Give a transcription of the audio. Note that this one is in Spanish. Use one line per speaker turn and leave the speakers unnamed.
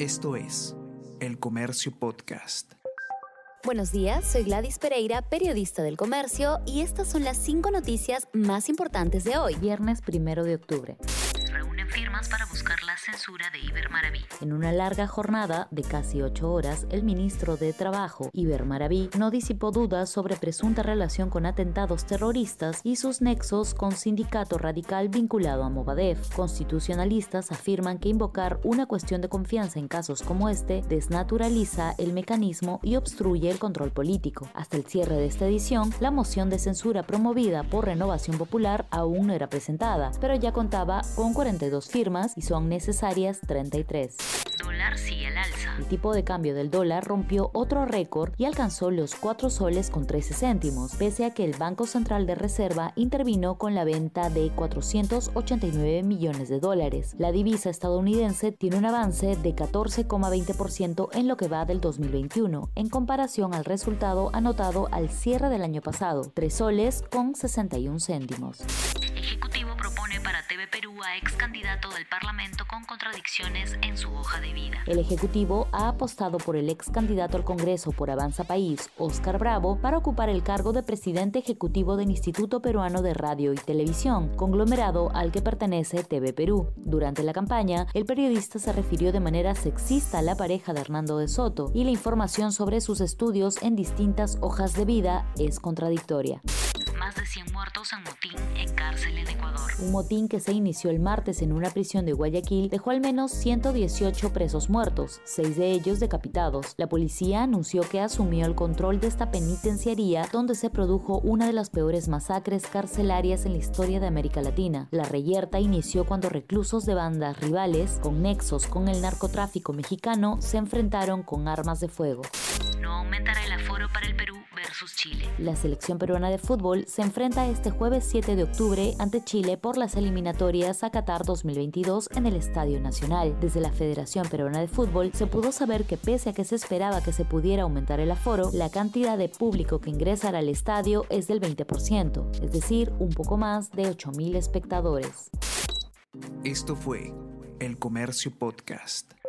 Esto es El Comercio Podcast.
Buenos días, soy Gladys Pereira, periodista del comercio, y estas son las cinco noticias más importantes de hoy, viernes primero de octubre
firmas para buscar la censura de Iber Maraví.
En una larga jornada de casi ocho horas, el ministro de Trabajo, Iber Maraví, no disipó dudas sobre presunta relación con atentados terroristas y sus nexos con sindicato radical vinculado a Movadef. Constitucionalistas afirman que invocar una cuestión de confianza en casos como este desnaturaliza el mecanismo y obstruye el control político. Hasta el cierre de esta edición, la moción de censura promovida por Renovación Popular aún no era presentada, pero ya contaba con 42 firmas y son necesarias 33.
Dólar sigue al alza.
El tipo de cambio del dólar rompió otro récord y alcanzó los 4 soles con 13 céntimos, pese a que el Banco Central de Reserva intervino con la venta de 489 millones de dólares. La divisa estadounidense tiene un avance de 14,20% en lo que va del 2021, en comparación al resultado anotado al cierre del año pasado, 3 soles con 61 céntimos.
Ejecutivo para TV Perú a ex candidato del Parlamento con contradicciones en su hoja de vida.
El Ejecutivo ha apostado por el ex candidato al Congreso por Avanza País, Oscar Bravo, para ocupar el cargo de presidente ejecutivo del Instituto Peruano de Radio y Televisión, conglomerado al que pertenece TV Perú. Durante la campaña, el periodista se refirió de manera sexista a la pareja de Hernando de Soto y la información sobre sus estudios en distintas hojas de vida es contradictoria
más de 100 muertos en motín en cárcel en Ecuador.
Un motín que se inició el martes en una prisión de Guayaquil dejó al menos 118 presos muertos, seis de ellos decapitados. La policía anunció que asumió el control de esta penitenciaría donde se produjo una de las peores masacres carcelarias en la historia de América Latina. La reyerta inició cuando reclusos de bandas rivales con nexos con el narcotráfico mexicano se enfrentaron con armas de fuego.
No aumentará el aforo para el Perú Chile.
La selección peruana de fútbol se enfrenta este jueves 7 de octubre ante Chile por las eliminatorias a Qatar 2022 en el Estadio Nacional. Desde la Federación Peruana de Fútbol se pudo saber que pese a que se esperaba que se pudiera aumentar el aforo, la cantidad de público que ingresará al estadio es del 20%, es decir, un poco más de 8.000 espectadores.
Esto fue El Comercio Podcast.